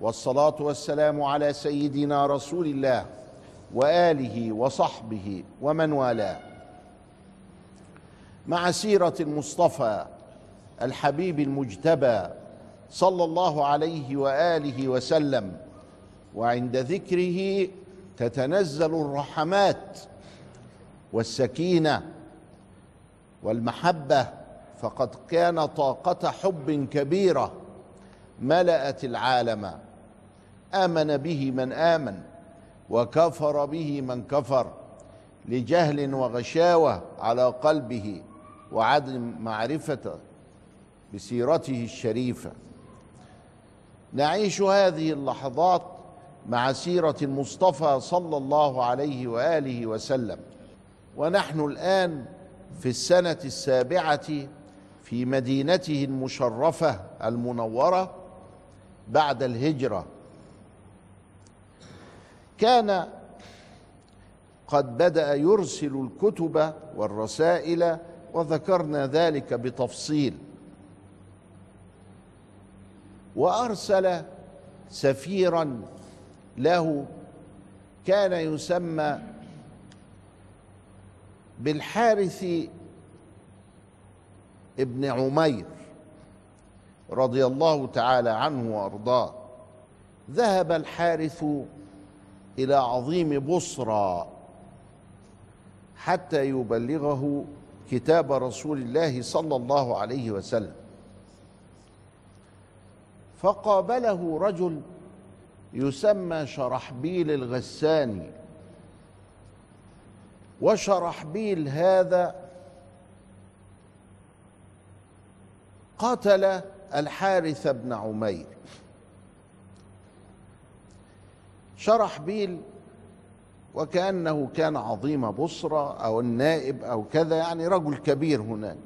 والصلاة والسلام على سيدنا رسول الله وآله وصحبه ومن والاه. مع سيرة المصطفى الحبيب المجتبى صلى الله عليه وآله وسلم وعند ذكره تتنزل الرحمات والسكينة والمحبة فقد كان طاقة حب كبيرة ملأت العالم. آمن به من آمن وكفر به من كفر لجهل وغشاوة على قلبه وعدم معرفه بسيرته الشريفة. نعيش هذه اللحظات مع سيرة المصطفى صلى الله عليه وآله وسلم ونحن الآن في السنة السابعة في مدينته المشرفة المنورة بعد الهجرة. كان قد بدأ يرسل الكتب والرسائل وذكرنا ذلك بتفصيل. وأرسل سفيرا له كان يسمى بالحارث ابن عمير رضي الله تعالى عنه وأرضاه. ذهب الحارث إلى عظيم بصرى حتى يبلغه كتاب رسول الله صلى الله عليه وسلم. فقابله رجل يسمى شرحبيل الغساني. وشرحبيل هذا قتل الحارث بن عمير. شرحبيل وكأنه كان عظيم بصرة أو النائب أو كذا يعني رجل كبير هناك.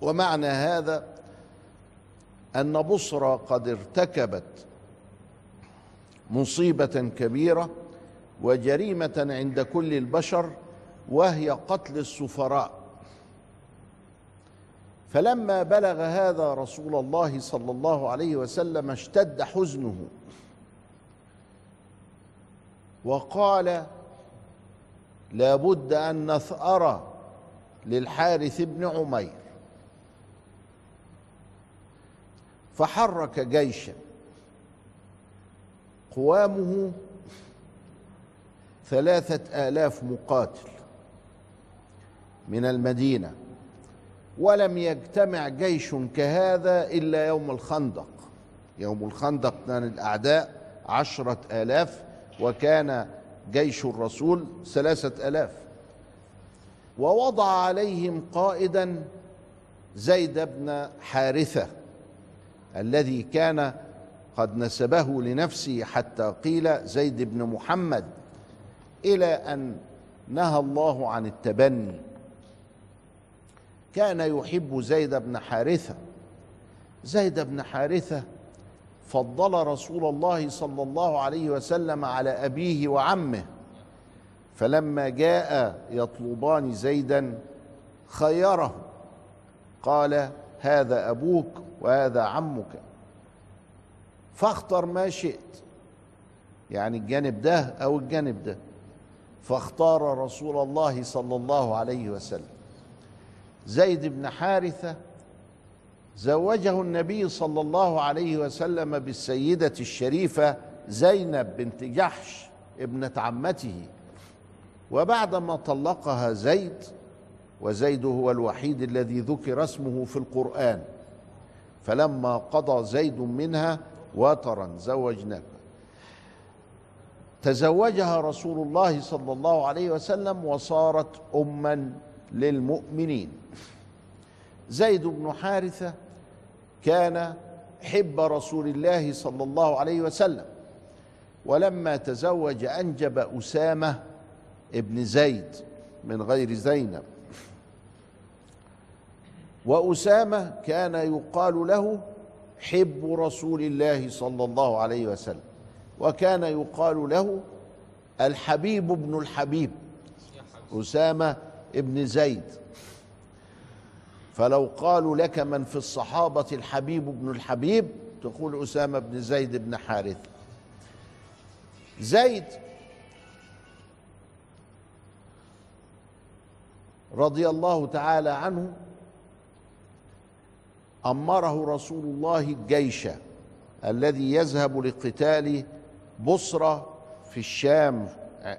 ومعنى هذا أن بصرة قد ارتكبت مصيبة كبيرة وجريمة عند كل البشر وهي قتل السفراء. فلما بلغ هذا رسول الله صلى الله عليه وسلم اشتد حزنه. وقال لابد أن نثأر للحارث بن عمير. فحرك جيشا. قوامه ثلاثة آلاف مقاتل من المدينة. ولم يجتمع جيش كهذا إلا يوم الخندق. يوم الخندق كان الأعداء عشرة آلاف وكان جيش الرسول ثلاثة آلاف. ووضع عليهم قائدا زيد بن حارثة الذي كان قد نسبه لنفسه حتى قيل زيد بن محمد إلى أن نهى الله عن التبني. كان يحب زيد بن حارثة. زيد بن حارثة فضل رسول الله صلى الله عليه وسلم على أبيه وعمه. فلما جاء يطلبان زيدا خيره قال هذا أبوك وهذا عمك. فاختر ما شئت. يعني الجانب ده أو الجانب ده. فاختار رسول الله صلى الله عليه وسلم. زيد بن حارثة زوجه النبي صلى الله عليه وسلم بالسيدة الشريفة زينب بنت جحش ابنة عمته. وبعدما طلقها زيد وزيد هو الوحيد الذي ذكر اسمه في القرآن. فلما قضى زيد منها وترا زوجناك تزوجها رسول الله صلى الله عليه وسلم وصارت اما للمؤمنين. زيد بن حارثة كان حب رسول الله صلى الله عليه وسلم. ولما تزوج أنجب أسامة ابن زيد من غير زينب. وأسامة كان يقال له حب رسول الله صلى الله عليه وسلم. وكان يقال له الحبيب بن الحبيب أسامة ابن زيد. فلو قالوا لك من في الصحابة الحبيب بن الحبيب تقول أسامة بن زيد بن حارث. زيد رضي الله تعالى عنه أمره رسول الله الجيش الذي يذهب لقتال بصرة في الشام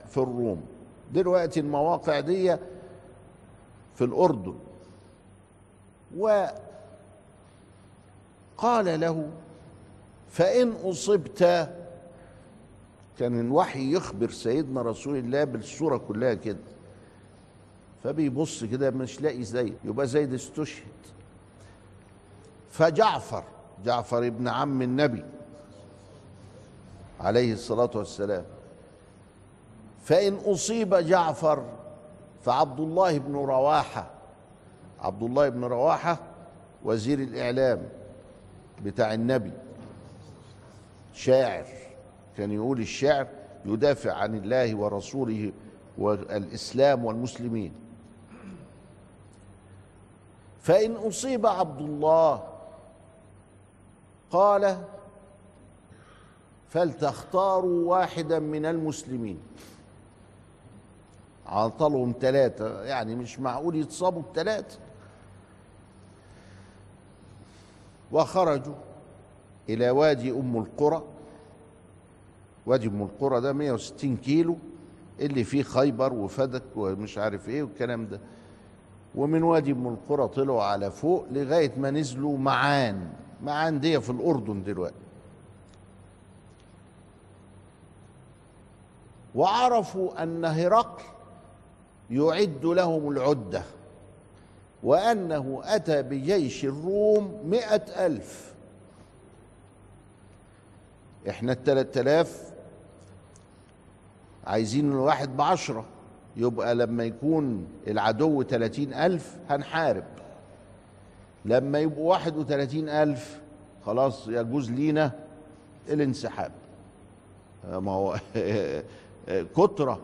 في الروم. دلوقتي المواقع دي في الأردن. وقال له فإن أصبت كان الوحي يخبر سيدنا رسول الله بالصورة كلها كده. فبيبص كده مش لاقي زيد يبقى زيد استشهد. فجعفر جعفر ابن عم النبي عليه الصلاة والسلام فإن أصيب جعفر فعبد الله بن رواحة عبد الله بن رواحة وزير الإعلام بتاع النبي. شاعر كان يقول الشعر يدافع عن الله ورسوله والإسلام والمسلمين. فإن أصيب عبد الله قال فلتختاروا واحدا من المسلمين. عطلهم ثلاثة يعني مش معقول يتصابوا الثلاثة وخرجوا إلى وادي أم القرى. وادي أم القرى ده 160 كيلو اللي فيه خيبر وفدك ومش عارف إيه والكلام ده. ومن وادي أم القرى طلعوا على فوق لغاية ما نزلوا معان. معان دي في الأردن دلوقتي. وعرفوا أن هرقل يعد لهم العدة. وأنه أتى بجيش الروم مئة ألف. إحنا التلات آلاف عايزين الواحد بعشرة. يبقى لما يكون العدو تلاتين ألف هنحارب. لما يبقوا واحد وتلاتين ألف خلاص يجوز لينا الانسحاب. ما هو كترة.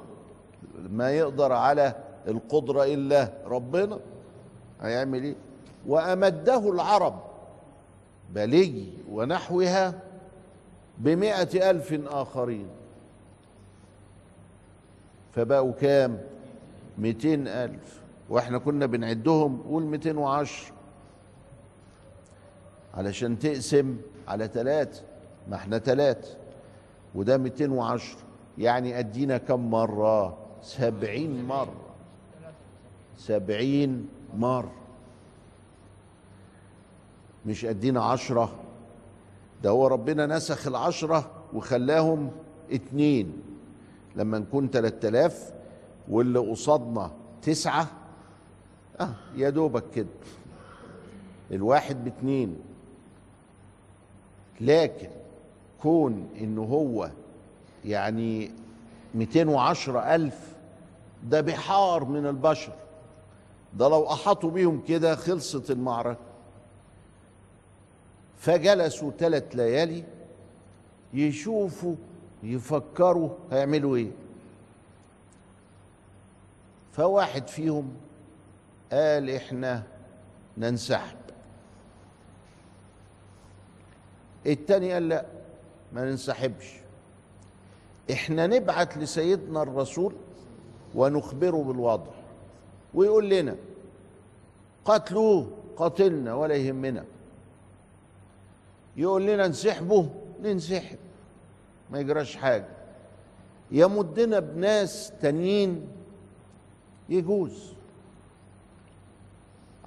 ما يقدر على القدرة إلا ربنا. هيعمل إيه؟ وأمده العرب بلي ونحوها بمائة ألف آخرين. فبقوا كام؟ ميتين ألف. وإحنا كنا بنعدهم قول ميتين وعشر علشان تقسم على تلاتة ما إحنا تلاتة وده ميتين وعشر يعني أدينا كم مرة؟ سبعين مرة. سبعين مرة مش أدينا عشرة ده هو ربنا نسخ العشرة وخلاهم اتنين. لما نكون تلات آلاف واللي قصادنا تسعة آه يا دوبك كده. الواحد باتنين. لكن كون انه هو يعني 210 ألف ده بحار من البشر. ده لو أحاطوا بيهم كده خلصت المعركة. فجلسوا ثلاث ليالي يشوفوا يفكروا هيعملوا إيه. فواحد فيهم قال إحنا ننسحب. التاني قال لا ما ننسحبش. إحنا نبعت لسيدنا الرسول ونخبره بالوضع. ويقول لنا قتلوه قتلنا ولا يهمنا. يقول لنا انسحبه ننسحب. ما يجراش حاجة. يمدنا بناس تانيين يجوز.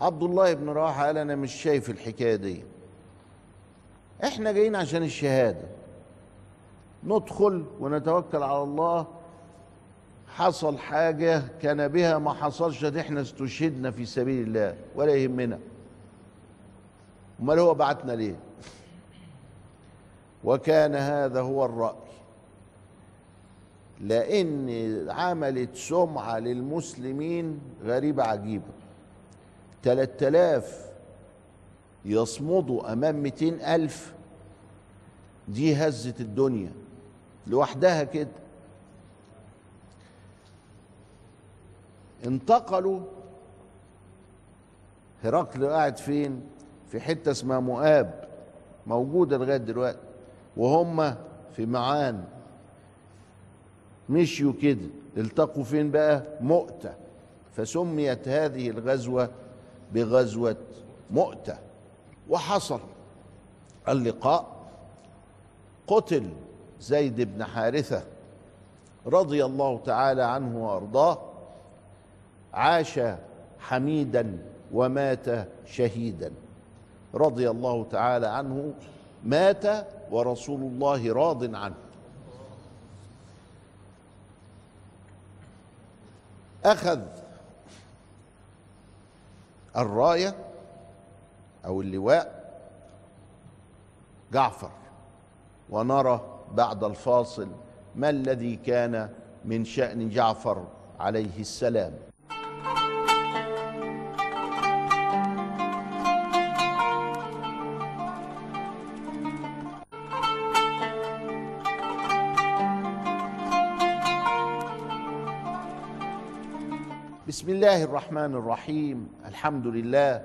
عبد الله بن رواحة قال أنا مش شايف الحكاية دي. إحنا جايين عشان الشهادة. ندخل ونتوكل على الله حصل حاجة كان بها ما حصلش إحنا استشهدنا في سبيل الله ولا يهمنا. امال هو بعتنا ليه؟ وكان هذا هو الرأي. لأن عملت سمعة للمسلمين غريبة عجيبة. 3000 يصمدوا أمام 200 ألف دي هزت الدنيا. لوحدها كده. انتقلوا. هرقل قاعد فين؟ في حتة اسمها مؤاب موجودة لغاية دلوقتي وهم في معان. مشيوا كده التقوا فين بقى؟ مؤتة. فسميت هذه الغزوة بغزوة مؤتة. وحصل اللقاء. قتل زيد بن حارثة رضي الله تعالى عنه وأرضاه. عاش حميدا ومات شهيدا. رضي الله تعالى عنه مات ورسول الله راض عنه. أخذ الراية أو اللواء جعفر ونرى بعد الفاصل ما الذي كان من شأن جعفر عليه السلام. بسم الله الرحمن الرحيم. الحمد لله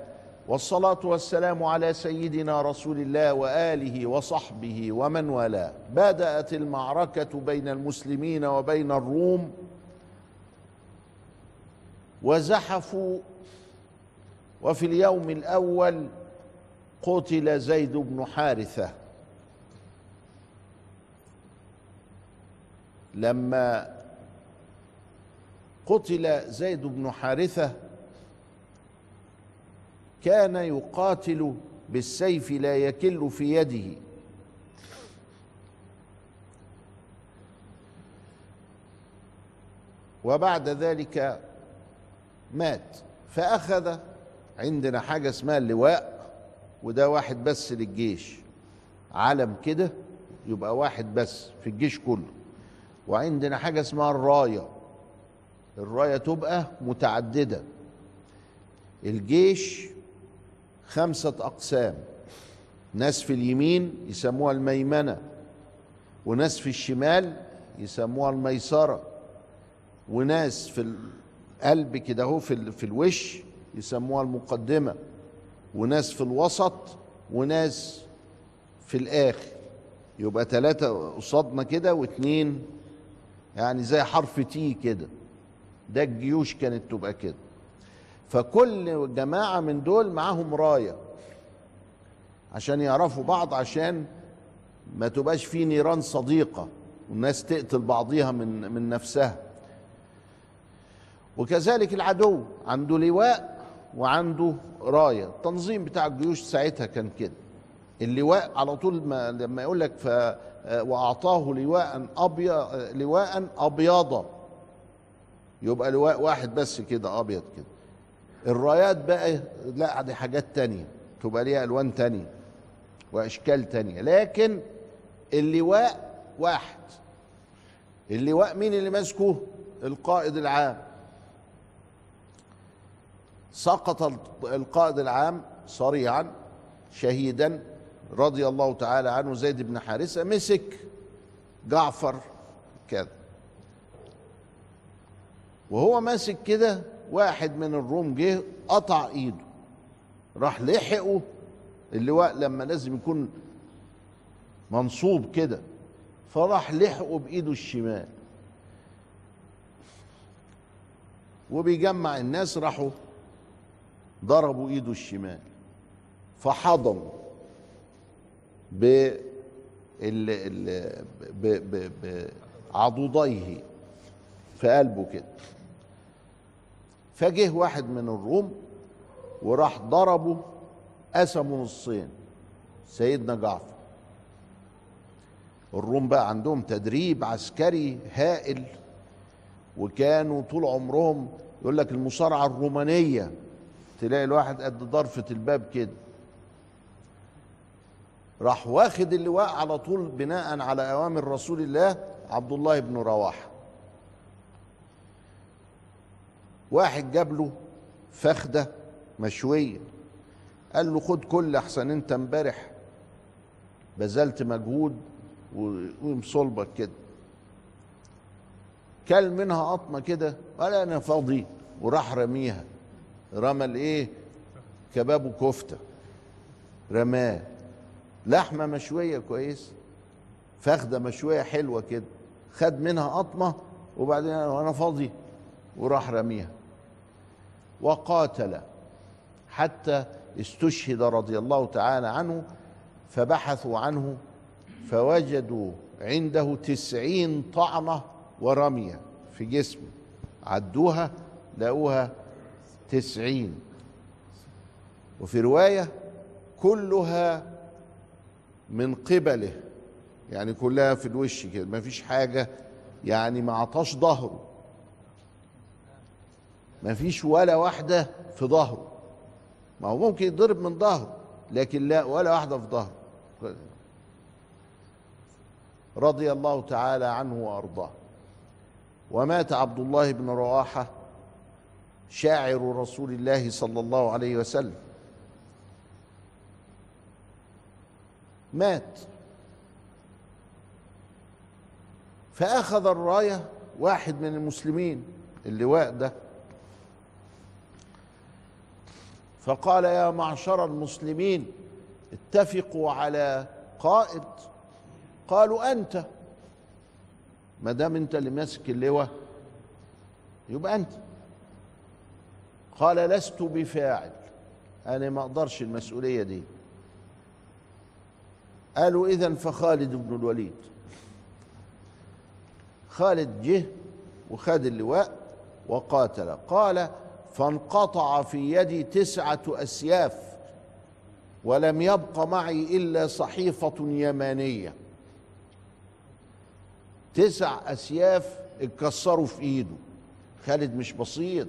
والصلاة والسلام على سيدنا رسول الله وآله وصحبه ومن والاه. بدات المعركة بين المسلمين وبين الروم وزحفوا وفي اليوم الأول قتل زيد بن حارثة. لما قتل زيد بن حارثة كان يقاتل بالسيف لا يكل في يده. وبعد ذلك مات. فأخذ عندنا حاجة اسمها اللواء وده واحد بس للجيش. علم كده يبقى واحد بس في الجيش كله. وعندنا حاجة اسمها الراية. الرايه تبقى متعددة. الجيش خمسة أقسام ناس في اليمين يسموها الميمنة وناس في الشمال يسموها الميسرة وناس في القلب كده أهو في, في الوش يسموها المقدمة وناس في الوسط وناس في الآخر. يبقى ثلاثة قصادنا كده واثنين يعني زي حرف تي كده. ده الجيوش كانت تبقى كده. فكل جماعة من دول معاهم راية عشان يعرفوا بعض عشان ما تبقاش في نيران صديقة والناس تقتل بعضيها من من نفسها. وكذلك العدو عنده لواء وعنده راية. التنظيم بتاع الجيوش ساعتها كان كده. اللواء على طول ما لما يقول لك ف وأعطاه لواء ابيض لواء ابيضا يبقى لواء واحد بس كده أبيض كده. الرايات بقى لا دي حاجات تانية تبقى ليها ألوان تانية وأشكال تانية. لكن اللواء واحد. اللواء مين اللي ماسكه؟ القائد العام. سقط القائد العام صريعا شهيدا رضي الله تعالى عنه زيد بن حارثة مسك جعفر كذا. وهو ماسك كده واحد من الروم جه قطع إيده. راح لحقه. اللواء لما لازم يكون منصوب كده فراح لحقه بإيده الشمال. وبيجمع الناس راحوا ضربوا إيده الشمال. فحضنوا ب بعضديه في قلبه كده. فجه واحد من الروم وراح ضربه قسمه نصين سيدنا جعفر. الروم بقى عندهم تدريب عسكري هائل وكانوا طول عمرهم يقول لك المصارعة الرومانية. تلاقي الواحد قد ضرفة الباب كده. راح واخد اللواء على طول بناء على أوامر رسول الله عبد الله بن رواحة. واحد جاب له فخدة مشوية. قال له خد كل أحسن أنت امبارح. بذلت مجهود ومصلبك كده. كل منها قطمة كده قال أنا فاضي وراح رميها. رمى الإيه؟ كباب وكفتة. رماه. لحمة مشوية كويس. فخدة مشوية حلوة كده. خد منها قطمة وبعدين أنا فاضي وراح رميها. وقاتل حتى استشهد رضي الله تعالى عنه فبحثوا عنه فوجدوا عنده تسعين طعنة ورمية في جسمه. عدوها لقوها تسعين. وفي رواية كلها من قبله يعني كلها في الوش كده ما فيش حاجة يعني ما عطاش ظهره. ما فيش ولا واحدة في ظهره. ما هو ممكن يضرب من ظهره لكن لا ولا واحدة في ظهره. رضي الله تعالى عنه وأرضاه. ومات عبد الله بن رواحة شاعر رسول الله صلى الله عليه وسلم. مات. فأخذ الراية واحد من المسلمين اللواء ده. فقال يا معشر المسلمين اتفقوا على قائد. قالوا أنت. ما دام أنت اللي ماسك اللواء يبقى أنت. قال لست بفاعل. أنا ما أقدرش المسؤولية دي. قالوا اذا فخالد بن الوليد. خالد جه وخد اللواء وقاتل. قال فانقطع في يدي تسعة أسياف ولم يبق معي إلا صحيفة يمانية. تسع أسياف اتكسروا في إيده. خالد مش بسيط.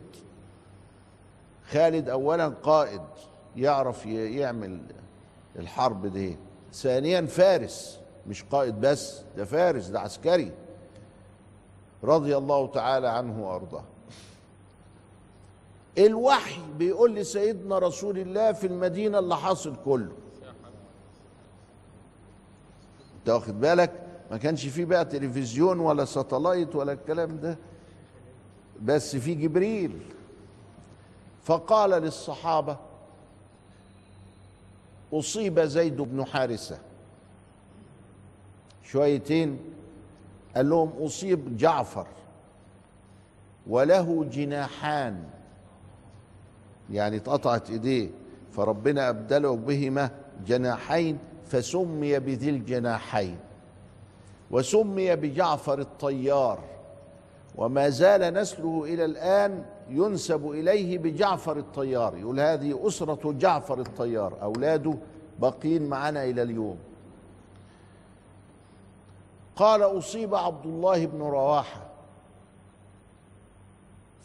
خالد أولا قائد يعرف يعمل الحرب دي. ثانيا فارس مش قائد بس ده فارس ده عسكري. رضي الله تعالى عنه وأرضاه. الوحي بيقول لسيدنا رسول الله في المدينة اللي حاصل كله. انت واخد بالك؟ ما كانش فيه بقى تلفزيون ولا ساتلايت ولا الكلام ده. بس في جبريل. فقال للصحابة أصيب زيد بن حارثة. شويتين قال لهم أصيب جعفر. وله جناحان. يعني اتقطعت ايديه فربنا أبدله بهما جناحين فسمي بذي الجناحين وسمي بجعفر الطيار وما زال نسله إلى الآن ينسب إليه بجعفر الطيار يقول هذه أسرة جعفر الطيار أولاده باقين معنا إلى اليوم. قال أصيب عبد الله بن رواحة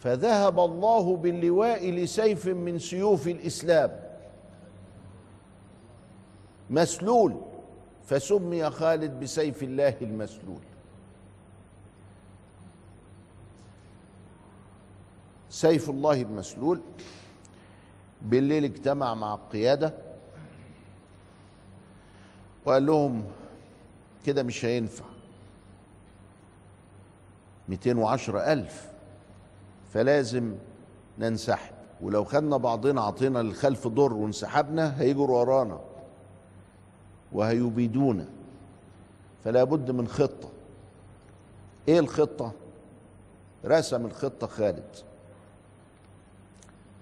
فذهب الله باللواء لسيف من سيوف الإسلام. مسلول. فسمي خالد بسيف الله المسلول. سيف الله المسلول. بالليل اجتمع مع القيادة. وقال لهم كده مش هينفع. 210 ألف. فلازم ننسحب. ولو خدنا بعضنا عطينا للخلف ضر وانسحبنا هيجوا ورانا وهيبيدونا. فلا بد من خطة. إيه الخطة؟ رسم الخطة خالد.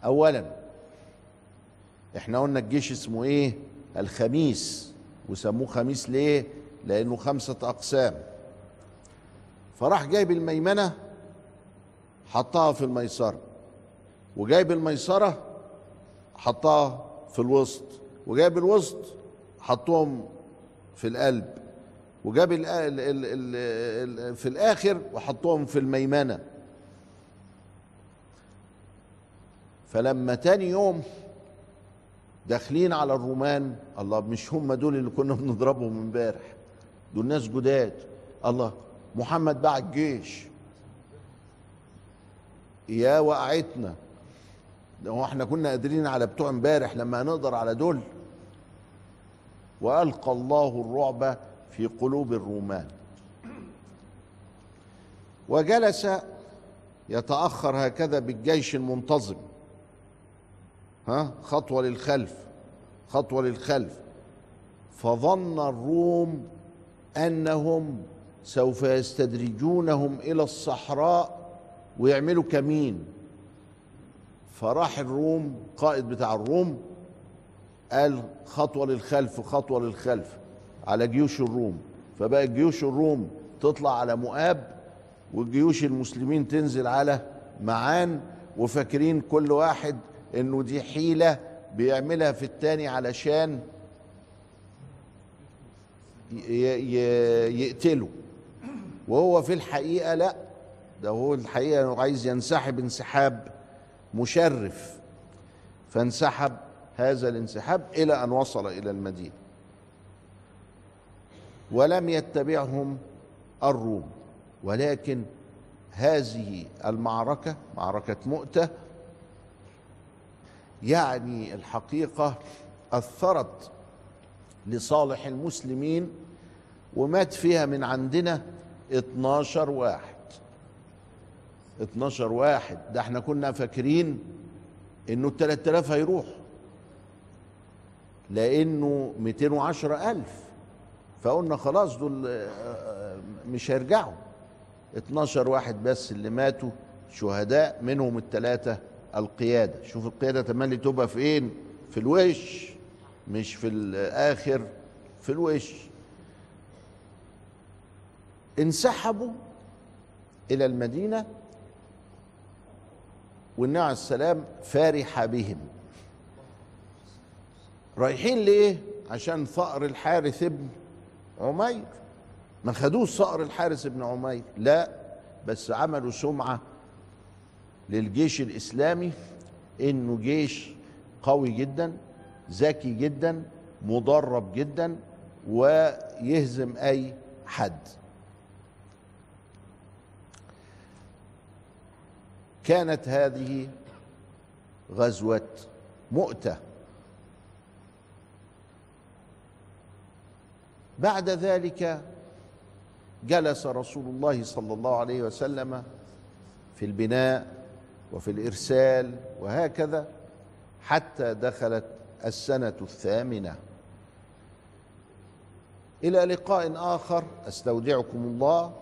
اولا إحنا قلنا الجيش اسمه إيه؟ الخميس. وسموه خميس ليه؟ لأنه خمسة أقسام. فراح جايب الميمنة حطها في الميسرة. وجايب الميسرة حطها في الوسط. وجايب الوسط حطهم في القلب. وجاب ال ال ال ال ال في الآخر وحطهم في الميمنة. فلما تاني يوم داخلين على الرومان الله مش هم دول اللي كنا بنضربهم امبارح. دول ناس جداد. الله محمد باع الجيش يا وقعتنا. هو إحنا كنا قادرين على بتوع امبارح لما هنقدر على دول. وألقى الله الرعب في قلوب الرومان. وجلس يتأخر هكذا بالجيش المنتظم. ها؟ خطوة للخلف خطوة للخلف. فظن الروم أنهم سوف يستدرجونهم إلى الصحراء ويعملوا كمين. فراح الروم قائد بتاع الروم قال خطوة للخلف خطوة للخلف على جيوش الروم. فبقى جيوش الروم تطلع على مؤاب والجيوش المسلمين تنزل على معان وفاكرين كل واحد إنه دي حيلة بيعملها في التاني علشان يقتله وهو في الحقيقة لأ. ده هو الحقيقة إنه عايز ينسحب انسحاب مشرف. فانسحب هذا الانسحاب إلى أن وصل إلى المدينة. ولم يتبعهم الروم. ولكن هذه المعركة معركة مؤتة يعني الحقيقة أثرت لصالح المسلمين ومات فيها من عندنا 12 واحد. 12 واحد. ده إحنا كنا فاكرين انه ال 3000 هيروح. لأنه 210 ألف. فقلنا خلاص دول مش هيرجعوا. 12 واحد بس اللي ماتوا شهداء منهم الثلاثة القيادة. شوف القيادة تملي تبقى فين؟ في الوش مش في الآخر في الوش. انسحبوا إلى المدينة والنبي عليه السلام فرح بهم. رايحين ليه عشان ثأر الحارث ابن عمير. ما خدوش صقر الحارس ابن عمير لا بس عملوا سمعة للجيش الإسلامي إنه جيش قوي جدا ذكي جدا مدرب جدا ويهزم أي حد. كانت هذه غزوة مؤتة. بعد ذلك جلس رسول الله صلى الله عليه وسلم في البناء وفي الإرسال وهكذا حتى دخلت السنة الثامنة. إلى لقاء آخر أستودعكم الله.